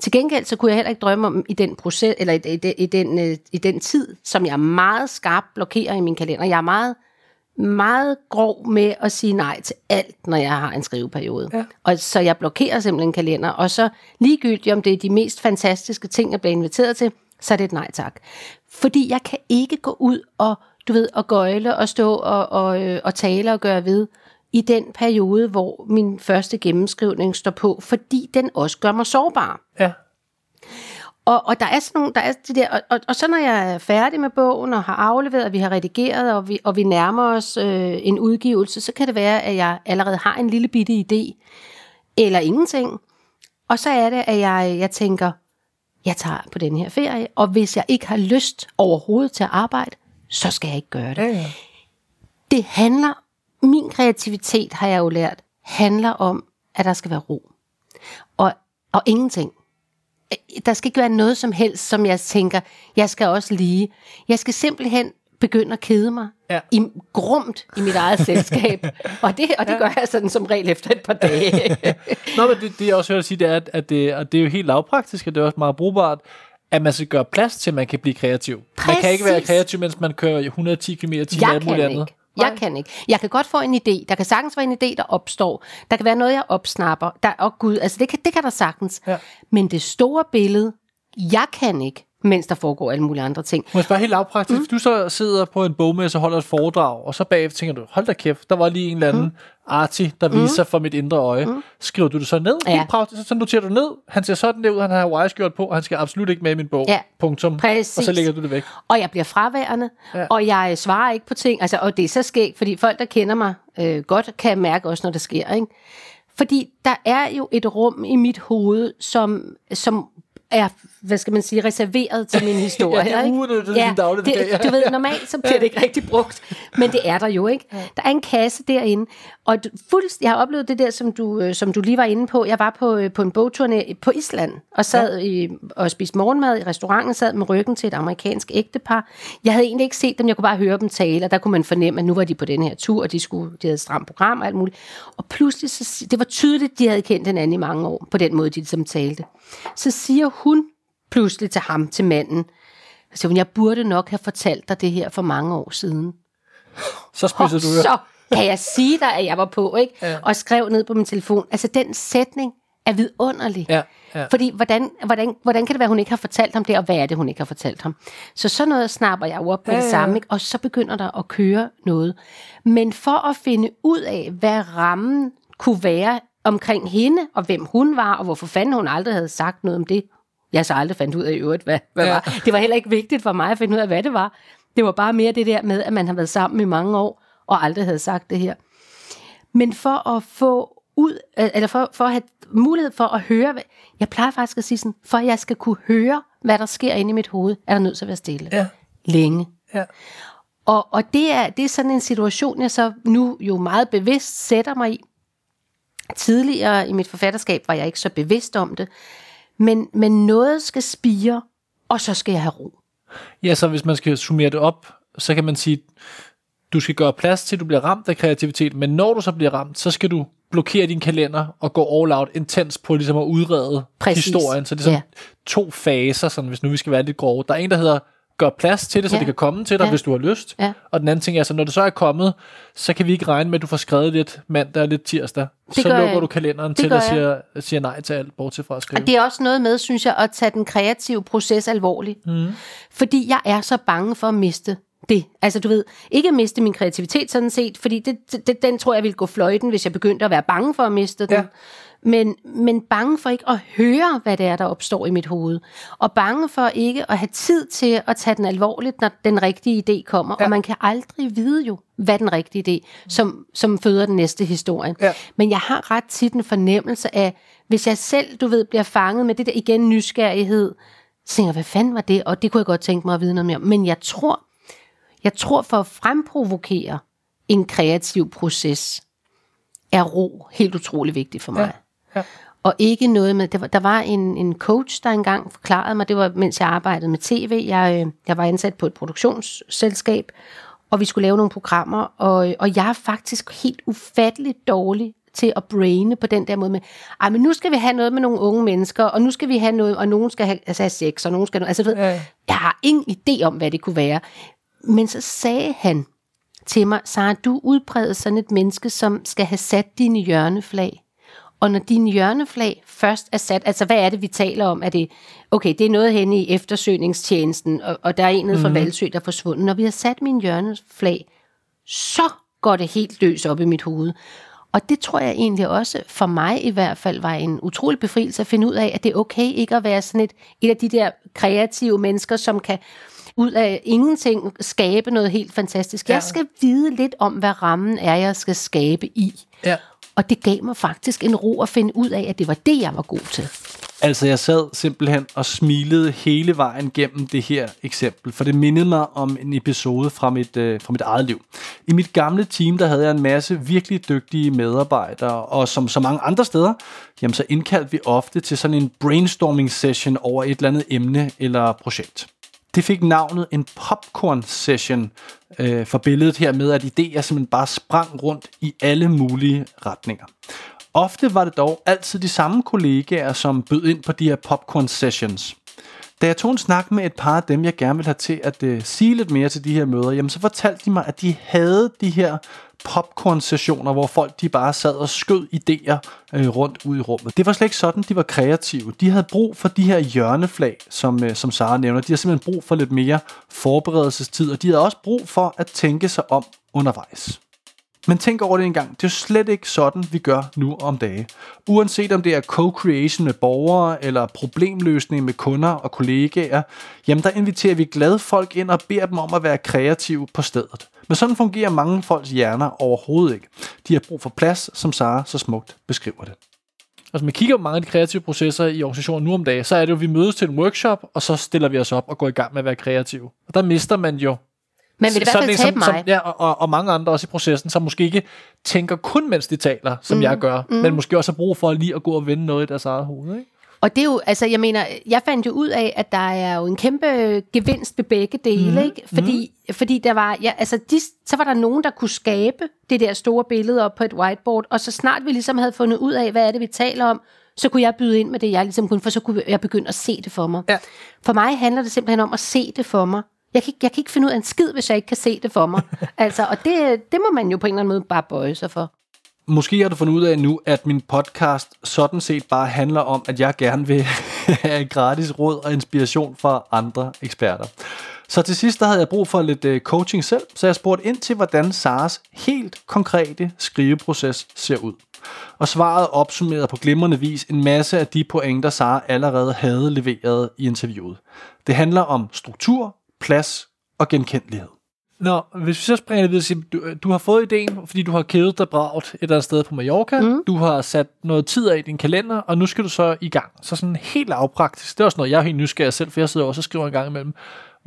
Til gengæld så kunne jeg heller ikke drømme om i den proces eller i, i, den- i, den, øh, i den tid, som jeg meget skarpt blokerer i min kalender. Jeg er meget meget grov med at sige nej til alt, når jeg har en skriveperiode. Ja. Og så jeg blokerer simpelthen kalender, og så ligegyldigt om det er de mest fantastiske ting, jeg bliver inviteret til, så er det et nej tak. Fordi jeg kan ikke gå ud og, du ved, og gøjle og stå og, og, øh, og tale og gøre ved i den periode, hvor min første gennemskrivning står på, fordi den også gør mig sårbar. Ja. Og, og der er sådan nogle, der er de der, og, og, og så når jeg er færdig med bogen og har afleveret, og vi har redigeret, og vi, og vi nærmer os øh, en udgivelse, så kan det være, at jeg allerede har en lille bitte idé, eller ingenting. Og så er det, at jeg, jeg tænker, jeg tager på den her ferie, og hvis jeg ikke har lyst overhovedet til at arbejde, så skal jeg ikke gøre det. Ja, ja. Det handler, min kreativitet har jeg jo lært, handler om, at der skal være ro. Og, og ingenting. Der skal ikke være noget som helst, som jeg tænker, jeg skal også lige. Jeg skal simpelthen begynde at kede mig Ja. i, grumt i mit eget selskab. Og det, og det gør jeg sådan som regel efter et par dage. Nå, men det, det jeg også hører dig sige, det er, at, det, og det er jo helt lavpraktisk, og det er også meget brugbart, at man skal gøre plads til, at man kan blive kreativ. Man kan ikke være Præcis. kreativ, mens man kører 110 km i alt muligt andet. ikke. Jeg kan ikke. Jeg kan godt få en idé. Der kan sagtens være en idé, der opstår. Der kan være noget, jeg opsnapper. Der, oh gud, altså det kan, det kan der sagtens. Ja. Men det store billede, jeg kan ikke. Mens der foregår alle mulige andre ting. Må jeg spørge helt lavpraktisk, mm. du så sidder på en bogmesse og holder et foredrag, og så bagefter tænker du, hold da kæft, der var lige en eller anden mm. arti, der viser sig for mit indre øje. Mm. Skriver du det så ned? Ja. Helt praktisk, så noterer du ned. Han ser sådan der ud, han har Hawaii-skjort på, og han skal absolut ikke med i min bog. Ja, Punktum. præcis. Og så lægger du det væk. Og jeg bliver fraværende, ja. og jeg svarer ikke på ting. Altså, og det er så skægt, fordi folk, der kender mig øh, godt, kan mærke også, når det sker. Ikke? Fordi der er jo et rum i mit hoved, som, som er, hvad skal man sige, reserveret til min historie. Ja, det er ikke? uudnyttet din dagligdag, ja. Det, du ved, normalt så bliver det ikke rigtig brugt, men det er der jo ikke. Der er en kasse derinde, og du- fuldst, jeg har oplevet det der, som du, øh, som du lige var inde på. Jeg var på, øh, på en bogturné på Island, og sad i, og spiste morgenmad i restauranten, sad med ryggen til et amerikansk ægtepar. Jeg havde egentlig ikke set dem, jeg kunne bare høre dem tale, og der kunne man fornemme, at nu var de på den her tur, og de, skulle, de havde et stramt program og alt muligt. Og pludselig, så, det var tydeligt, de havde kendt hinanden i mange år, på den måde, de ligesom talte. Så siger hun pludselig til ham, til manden, så siger hun, jeg burde nok have fortalt dig det her for mange år siden. Så Og spidser du så kan jeg sige dig, at jeg var på, ikke? Ja. Og skrev ned på min telefon. Altså, den sætning er vidunderlig. Ja, ja. Fordi, hvordan, hvordan, hvordan kan det være, at hun ikke har fortalt ham det, og hvad er det, hun ikke har fortalt ham? Så sådan noget snapper jeg jo op med Ja, det samme, ikke? og så begynder der at køre noget. Men for at finde ud af, hvad rammen kunne være omkring hende, og hvem hun var, og hvorfor fanden hun aldrig havde sagt noget om det, jeg så aldrig fandt ud af i øvrigt, hvad, hvad Ja. var. Det var heller ikke vigtigt for mig at finde ud af, hvad det var. Det var bare mere det der med, at man har været sammen i mange år, og aldrig havde sagt det her. Men for at få ud, eller for, for at have mulighed for at høre, jeg plejer faktisk at sige sådan, for at jeg skal kunne høre, hvad der sker inde i mit hoved, er der nødt til at være stille. Ja. Længe. Ja. Og, og det, er, det er sådan en situation, jeg så nu jo meget bevidst sætter mig i. Tidligere i mit forfatterskab var jeg ikke så bevidst om det. Men, men noget skal spire, og så skal jeg have ro. Ja, så hvis man skal summere det op, så kan man sige, du skal gøre plads til, at du bliver ramt af kreativitet, men når du så bliver ramt, så skal du blokere din kalender og gå all out intens på ligesom at udrede Præcis. historien. Så det er sådan Ja. to faser, sådan, hvis nu vi skal være lidt grove. Der er en, der hedder, gør plads til det, så Ja. det kan komme til dig, Ja. hvis du har lyst. Ja. Og den anden ting er, så når det så er kommet, så kan vi ikke regne med, at du får skrevet lidt mandag og lidt tirsdag. Det så lukker jeg. du kalenderen Det til og siger, siger nej til alt, bortset fra at skrive. Og det er også noget med, synes jeg, at tage den kreative proces alvorligt. Mm. Fordi jeg er så bange for at miste det. Altså du ved, ikke at miste min kreativitet sådan set, fordi det, det, den tror jeg ville gå fløjten, hvis jeg begyndte at være bange for at miste den. Ja. Men, men bange for ikke at høre, hvad det er, der opstår i mit hoved. Og bange for ikke at have tid til at tage den alvorligt, når den rigtige idé kommer. Ja. Og man kan aldrig vide jo, hvad den rigtige idé, som, som føder den næste historie. Ja. Men jeg har ret tit en fornemmelse af, hvis jeg selv, du ved, bliver fanget med det der igen nysgerrighed, så tænker hvad fanden var det? Og det kunne jeg godt tænke mig at vide noget mere om. Men jeg tror, jeg tror for at fremprovokere en kreativ proces, er ro helt utrolig vigtigt for mig. Ja. Og ikke noget med, der var, der var en, en coach, der engang forklarede mig, det var mens jeg arbejdede med tv, jeg, øh, jeg var ansat på et produktionsselskab, og vi skulle lave nogle programmer, og, og jeg er faktisk helt ufatteligt dårlig til at braine på den der måde med, ej, men nu skal vi have noget med nogle unge mennesker, og nu skal vi have noget, og nogen skal have, altså have sex, og nogen skal, altså du ved, ja. jeg har ingen idé om, hvad det kunne være. Men så sagde han til mig, Sara, du udbreder sådan et menneske, som skal have sat dine hjørneflag. Og når dine hjørneflag først er sat, altså hvad er det, vi taler om? Er det, okay, det er noget henne i eftersøgningstjenesten, og, og der er en nede fra Valsø, der er forsvundet. Når vi har sat mine hjørneflag, så går det helt løs op i mit hoved. Og det tror jeg egentlig også, for mig i hvert fald, var en utrolig befrielse at finde ud af, at det er okay ikke at være sådan et, et af de der kreative mennesker, som kan ud af ingenting skabe noget helt fantastisk. Jeg skal vide lidt om, hvad rammen er, jeg skal skabe i. Ja. Og det gav mig faktisk en ro at finde ud af, at det var det, jeg var god til. Altså, jeg sad simpelthen og smilede hele vejen gennem det her eksempel, for det mindede mig om en episode fra mit, øh, fra mit eget liv. I mit gamle team, der havde jeg en masse virkelig dygtige medarbejdere, og som så mange andre steder, jamen så indkaldte vi ofte til sådan en brainstorming session over et eller andet emne eller projekt. Det fik navnet en popcorn session øh, for billedet her med, at idéer simpelthen bare sprang rundt i alle mulige retninger. Ofte var det dog altid de samme kollegaer, som bød ind på de her popcorn sessions. Da jeg tog en snak med et par af dem, jeg gerne vil have til at øh, sige lidt mere til de her møder, jamen så fortalte de mig, at de havde de her popcorn-sessioner, hvor folk de bare sad og skød idéer øh, rundt ud i rummet. Det var slet ikke sådan, de var kreative. De havde brug for de her hjørneflag, som, øh, som Sara nævner. De har simpelthen brug for lidt mere forberedelsestid, og de havde også brug for at tænke sig om undervejs. Men tænk over det en gang. Det er jo slet ikke sådan, vi gør nu om dage. Uanset om det er co-creation med borgere, eller problemløsning med kunder og kollegaer, jamen der inviterer vi glade folk ind og beder dem om at være kreative på stedet. Men sådan fungerer mange folks hjerner overhovedet ikke. De har brug for plads, som Sara så smukt beskriver det. Altså, man kigger på mange af de kreative processer i organisationen nu om dagen, så er det jo, at vi mødes til en workshop, og så stiller vi os op og går i gang med at være kreative. Og der mister man jo men vil det i hvert fald tabe som, mig? Som, ja, og, og, og mange andre også i processen, som måske ikke tænker kun, mens de taler, som mm, jeg gør, mm. men måske også har brug for lige at gå og vende noget i deres eget hoved. Ikke? Og det er jo, altså jeg mener, jeg fandt jo ud af, at der er jo en kæmpe gevinst ved begge dele, mm. ikke? Fordi, mm. fordi der var, ja, altså de, så var der nogen, der kunne skabe det der store billede op på et whiteboard, og så snart vi ligesom havde fundet ud af, hvad er det, vi taler om, så kunne jeg byde ind med det, jeg ligesom kunne, for så kunne jeg begynde at se det for mig. Ja. For mig handler det simpelthen om at se det for mig. Jeg kan, ikke, jeg kan ikke finde ud af en skid, hvis jeg ikke kan se det for mig. altså, og det, det må man jo på en eller anden måde bare bøje sig for. Måske har du fundet ud af nu, at min podcast sådan set bare handler om, at jeg gerne vil have gratis råd og inspiration fra andre eksperter. Så til sidst der havde jeg brug for lidt øh, coaching selv, så jeg spurgte ind til, hvordan Saras helt konkrete skriveproces ser ud. Og svaret opsummerede på glimrende vis en masse af de pointer, Sara allerede havde leveret i interviewet. Det handler om struktur, plads og genkendelighed. Nå, hvis vi så springer lidt videre, siger, du, du har fået ideen, fordi du har kædet dig bragt et eller andet sted på Mallorca, mm. du har sat noget tid af i din kalender, og nu skal du så i gang. Så sådan helt lavpraktisk, det er også noget, jeg er helt nysgerrig selv, for jeg sidder også og skriver en gang imellem.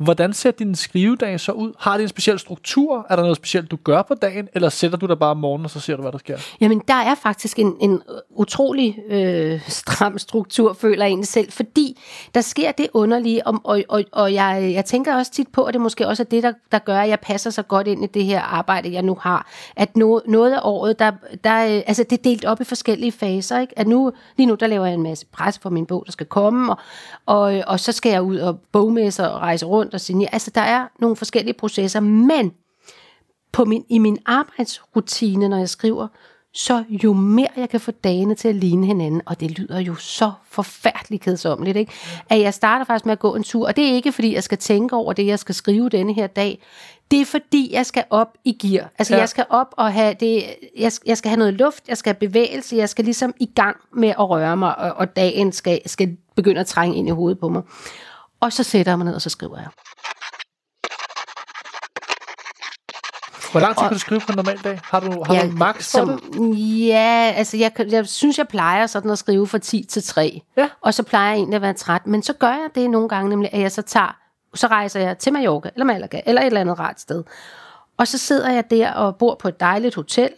Hvordan ser din skrivedag så ud? Har det en speciel struktur? Er der noget specielt, du gør på dagen? Eller sætter du dig bare om morgenen, og så ser du, hvad der sker? Jamen, der er faktisk en, en utrolig øh, stram struktur, føler jeg egentlig selv, fordi der sker det underlige, og, og, og, og jeg, jeg tænker også tit på, at det måske også er det, der, der gør, at jeg passer så godt ind i det her arbejde, jeg nu har. At no, noget af året, der, der, øh, altså det er delt op i forskellige faser, ikke? At nu, lige nu, der laver jeg en masse pres for min bog, der skal komme, og, og, øh, og så skal jeg ud og bogmesse og rejse rundt og signere. Altså, der er nogle forskellige processer, men på min, i min arbejdsrutine, når jeg skriver, så jo mere jeg kan få dagene til at ligne hinanden, og det lyder jo så forfærdeligt kedsommeligt, ikke? at jeg starter faktisk med at gå en tur, og det er ikke fordi, jeg skal tænke over det, jeg skal skrive denne her dag, det er fordi, jeg skal op i gear. Altså, ja. jeg skal op og have det, jeg, jeg skal have noget luft, jeg skal have bevægelse, jeg skal ligesom i gang med at røre mig, og, og dagen skal, skal begynde at trænge ind i hovedet på mig. Og så sætter jeg mig ned, og så skriver jeg. Hvor lang tid kan du skrive på en normal dag? Har du, har Ja, du max for det? som, Ja, altså jeg, jeg synes, jeg plejer sådan at skrive fra 10 til 3. Ja. Og så plejer jeg egentlig at være træt. Men så gør jeg det nogle gange, nemlig at jeg så tager, så rejser jeg til Mallorca, eller Malaga, eller et eller andet rart sted. Og så sidder jeg der og bor på et dejligt hotel.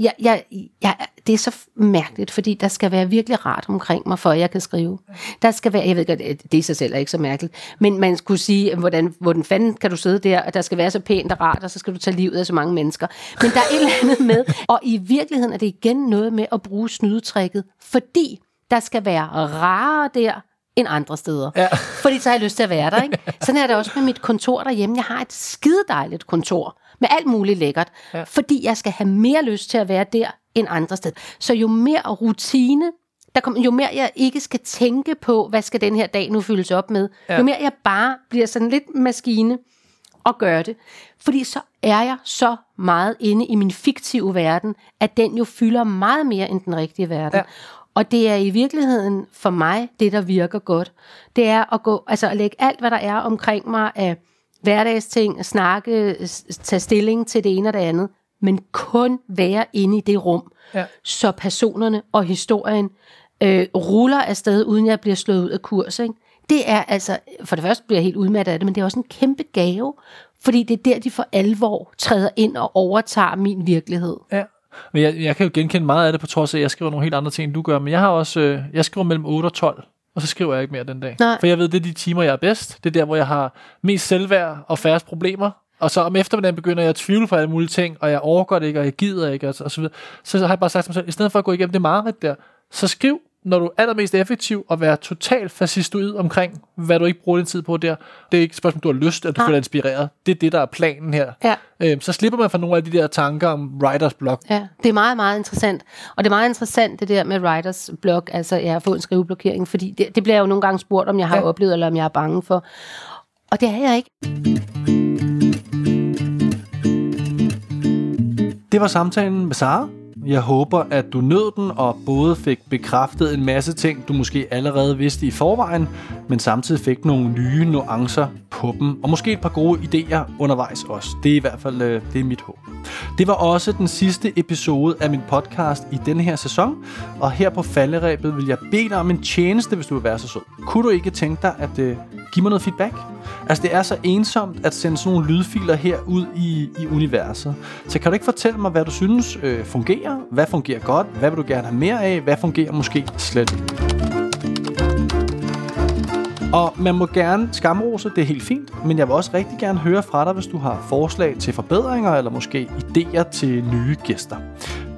Jeg, jeg, jeg, det er så mærkeligt, fordi der skal være virkelig rart omkring mig, for at jeg kan skrive. Der skal være, jeg ved godt, det er i sig selv er ikke så mærkeligt, men man skulle sige, hvordan, hvordan fanden kan du sidde der, og der skal være så pænt og rart, og så skal du tage livet af så mange mennesker. Men der er et eller andet med, og i virkeligheden er det igen noget med at bruge snydetrækket, fordi der skal være rarere der, end andre steder. Ja. Fordi så har jeg lyst til at være der, ikke? Sådan er det også med mit kontor derhjemme. Jeg har et skide dejligt kontor med alt muligt lækkert, ja. fordi jeg skal have mere lyst til at være der end andre steder. Så jo mere rutine, der kommer, jo mere jeg ikke skal tænke på, hvad skal den her dag nu fyldes op med, Ja. jo mere jeg bare bliver sådan lidt maskine og gør det. Fordi så er jeg så meget inde i min fiktive verden, at den jo fylder meget mere end den rigtige verden. Ja. Og det er i virkeligheden for mig det, der virker godt. Det er at gå, altså at lægge alt, hvad der er omkring mig af hverdagsting, snakke, tage stilling til det ene og det andet, men kun være inde i det rum, Ja. så personerne og historien øh, ruller afsted, uden jeg bliver slået ud af kurs. Ikke? Det er altså, for det første bliver jeg helt udmattet af det, men det er også en kæmpe gave, fordi det er der, de for alvor træder ind og overtager min virkelighed. Ja. Men jeg, jeg kan jo genkende meget af det, på trods af, at jeg skriver nogle helt andre ting, end du gør. Men jeg har også, øh, jeg skriver mellem 8 og 12, og så skriver jeg ikke mere den dag. Nej. For jeg ved, det er de timer, jeg er bedst. Det er der, hvor jeg har mest selvværd og færrest problemer. Og så om eftermiddagen begynder jeg at tvivle på alle mulige ting, og jeg overgår det ikke, og jeg gider ikke, og så, og så videre. Så har jeg bare sagt til mig selv, i stedet for at gå igennem det mareridt der, så skriv når du er allermest effektiv, at være totalt fascistoid omkring, hvad du ikke bruger din tid på der. Det er ikke et spørgsmål, du har lyst, at du føler inspireret. Det er det, der er planen her. Ja. Øhm, så slipper man for nogle af de der tanker om writers block. Ja, det er meget, meget interessant. Og det er meget interessant, det der med writers blog, altså jeg har fået en skriveblokering, fordi det, det bliver jeg jo nogle gange spurgt, om jeg har ja. oplevet, eller om jeg er bange for. Og det er jeg ikke. Det var samtalen med Sara. Jeg håber, at du nød den og både fik bekræftet en masse ting, du måske allerede vidste i forvejen, men samtidig fik nogle nye nuancer på dem, og måske et par gode idéer undervejs også. Det er i hvert fald øh, det er mit håb. Det var også den sidste episode af min podcast i denne her sæson, og her på falderæbet vil jeg bede dig om en tjeneste, hvis du vil være så sød. Kunne du ikke tænke dig at øh, give mig noget feedback? Altså, det er så ensomt at sende sådan nogle lydfiler her ud i, i universet. Så kan du ikke fortælle mig, hvad du synes øh, fungerer? Hvad fungerer godt? Hvad vil du gerne have mere af? Hvad fungerer måske slet ikke? Og man må gerne skamrose, det er helt fint, men jeg vil også rigtig gerne høre fra dig, hvis du har forslag til forbedringer eller måske idéer til nye gæster.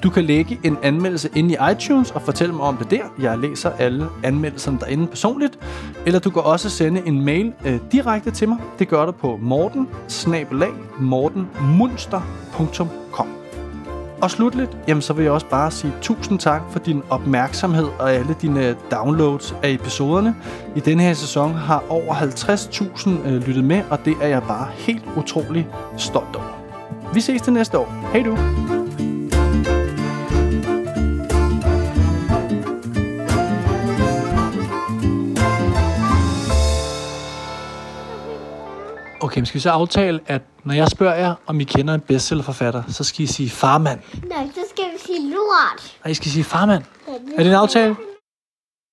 Du kan lægge en anmeldelse ind i iTunes og fortælle mig om det der. Jeg læser alle anmeldelserne derinde personligt. Eller du kan også sende en mail øh, direkte til mig. Det gør du på morten mortenmunster.com og slutligt, jamen så vil jeg også bare sige tusind tak for din opmærksomhed og alle dine downloads af episoderne. I denne her sæson har over 50.000 øh, lyttet med, og det er jeg bare helt utrolig stolt over. Vi ses til næste år. Hej du! Okay, men skal vi så aftale, at når jeg spørger jer, om I kender en bestsellerforfatter, så skal I sige farmand. Nej, så skal vi sige lort. Nej, I skal sige farmand. Er det en aftale?